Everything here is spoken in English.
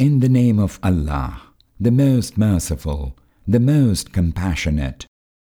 In the name of Allah, the most merciful, the most compassionate.